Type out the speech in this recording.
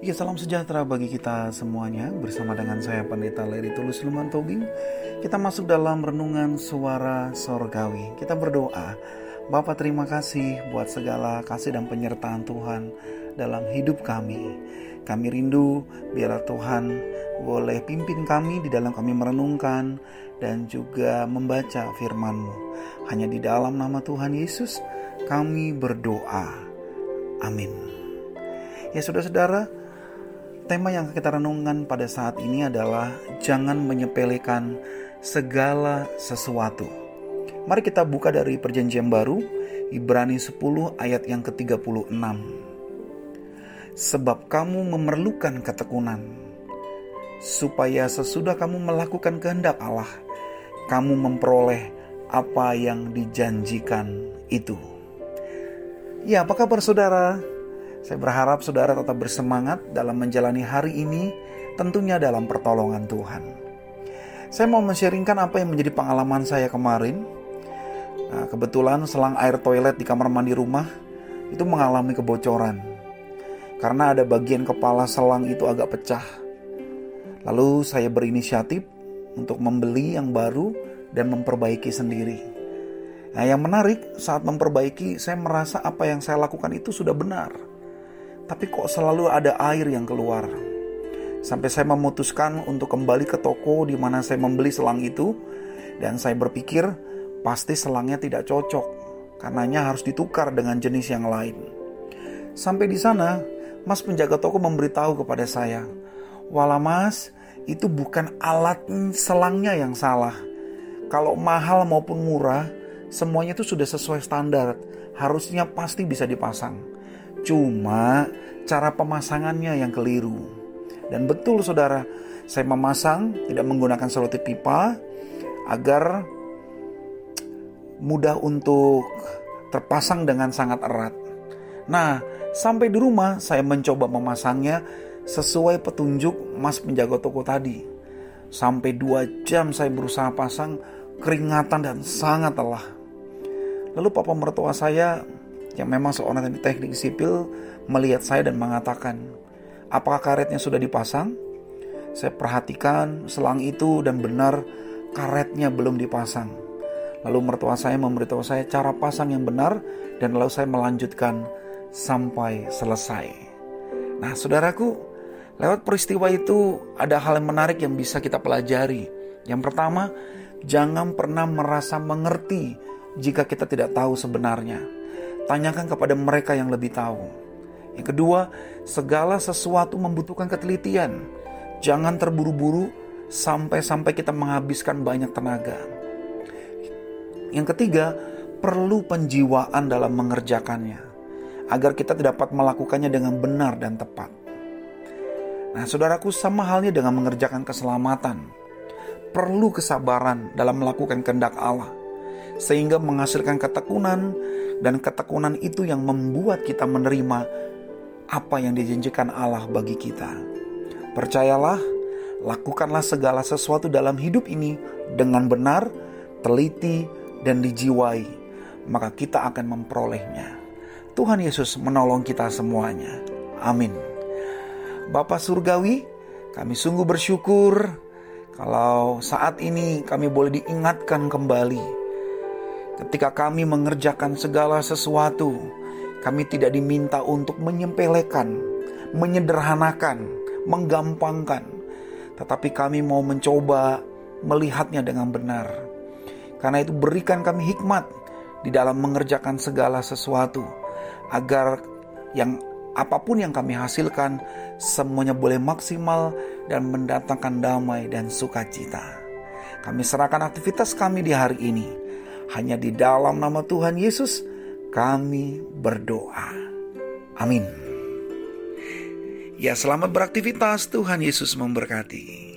Ya salam sejahtera bagi kita semuanya. Bersama dengan saya Pendeta Leri Tulus Luman Tobing Kita masuk dalam renungan suara sorgawi. Kita berdoa Bapak terima kasih buat segala kasih dan penyertaan Tuhan dalam hidup kami. Kami rindu biarlah Tuhan boleh pimpin kami di dalam kami merenungkan Dan juga membaca firman-Mu. Hanya di dalam nama Tuhan Yesus kami berdoa. Amin. Ya saudara-saudara Tema yang kita renungkan pada saat ini adalah jangan menyepelekan segala sesuatu. Mari kita buka dari perjanjian baru, Ibrani 10 ayat yang ke-36. Sebab kamu memerlukan ketekunan, supaya sesudah kamu melakukan kehendak Allah, kamu memperoleh apa yang dijanjikan itu. Ya, apa kabar saudara? Saya berharap saudara tetap bersemangat dalam menjalani hari ini, tentunya dalam pertolongan Tuhan. Saya mau men-sharingkan apa yang menjadi pengalaman saya kemarin. Nah, kebetulan selang air toilet di kamar mandi rumah itu mengalami kebocoran. Karena ada bagian kepala selang itu agak pecah. Lalu saya berinisiatif untuk membeli yang baru dan memperbaiki sendiri. Nah, yang menarik saat memperbaiki, saya merasa apa yang saya lakukan itu sudah benar tapi kok selalu ada air yang keluar. Sampai saya memutuskan untuk kembali ke toko di mana saya membeli selang itu dan saya berpikir pasti selangnya tidak cocok karenanya harus ditukar dengan jenis yang lain. Sampai di sana, Mas penjaga toko memberitahu kepada saya, "Wala Mas, itu bukan alat selangnya yang salah. Kalau mahal maupun murah, semuanya itu sudah sesuai standar. Harusnya pasti bisa dipasang." Cuma cara pemasangannya yang keliru. Dan betul saudara, saya memasang tidak menggunakan selotip pipa agar mudah untuk terpasang dengan sangat erat. Nah, sampai di rumah saya mencoba memasangnya sesuai petunjuk mas penjaga toko tadi. Sampai dua jam saya berusaha pasang keringatan dan sangat lelah. Lalu papa mertua saya yang memang seorang teknik sipil melihat saya dan mengatakan, apakah karetnya sudah dipasang? Saya perhatikan selang itu dan benar karetnya belum dipasang. Lalu mertua saya memberitahu saya cara pasang yang benar dan lalu saya melanjutkan sampai selesai. Nah saudaraku, lewat peristiwa itu ada hal yang menarik yang bisa kita pelajari. Yang pertama, jangan pernah merasa mengerti jika kita tidak tahu sebenarnya Tanyakan kepada mereka yang lebih tahu. Yang kedua, segala sesuatu membutuhkan ketelitian. Jangan terburu-buru sampai-sampai kita menghabiskan banyak tenaga. Yang ketiga, perlu penjiwaan dalam mengerjakannya agar kita dapat melakukannya dengan benar dan tepat. Nah, saudaraku, sama halnya dengan mengerjakan keselamatan. Perlu kesabaran dalam melakukan kehendak Allah, sehingga menghasilkan ketekunan dan ketekunan itu yang membuat kita menerima apa yang dijanjikan Allah bagi kita. Percayalah, lakukanlah segala sesuatu dalam hidup ini dengan benar, teliti, dan dijiwai, maka kita akan memperolehnya. Tuhan Yesus menolong kita semuanya. Amin. Bapak Surgawi, kami sungguh bersyukur kalau saat ini kami boleh diingatkan kembali Ketika kami mengerjakan segala sesuatu, kami tidak diminta untuk menyempelekan, menyederhanakan, menggampangkan, tetapi kami mau mencoba melihatnya dengan benar. Karena itu, berikan kami hikmat di dalam mengerjakan segala sesuatu, agar yang apa pun yang kami hasilkan, semuanya boleh maksimal dan mendatangkan damai dan sukacita. Kami serahkan aktivitas kami di hari ini hanya di dalam nama Tuhan Yesus kami berdoa. Amin. Ya selamat beraktivitas Tuhan Yesus memberkati.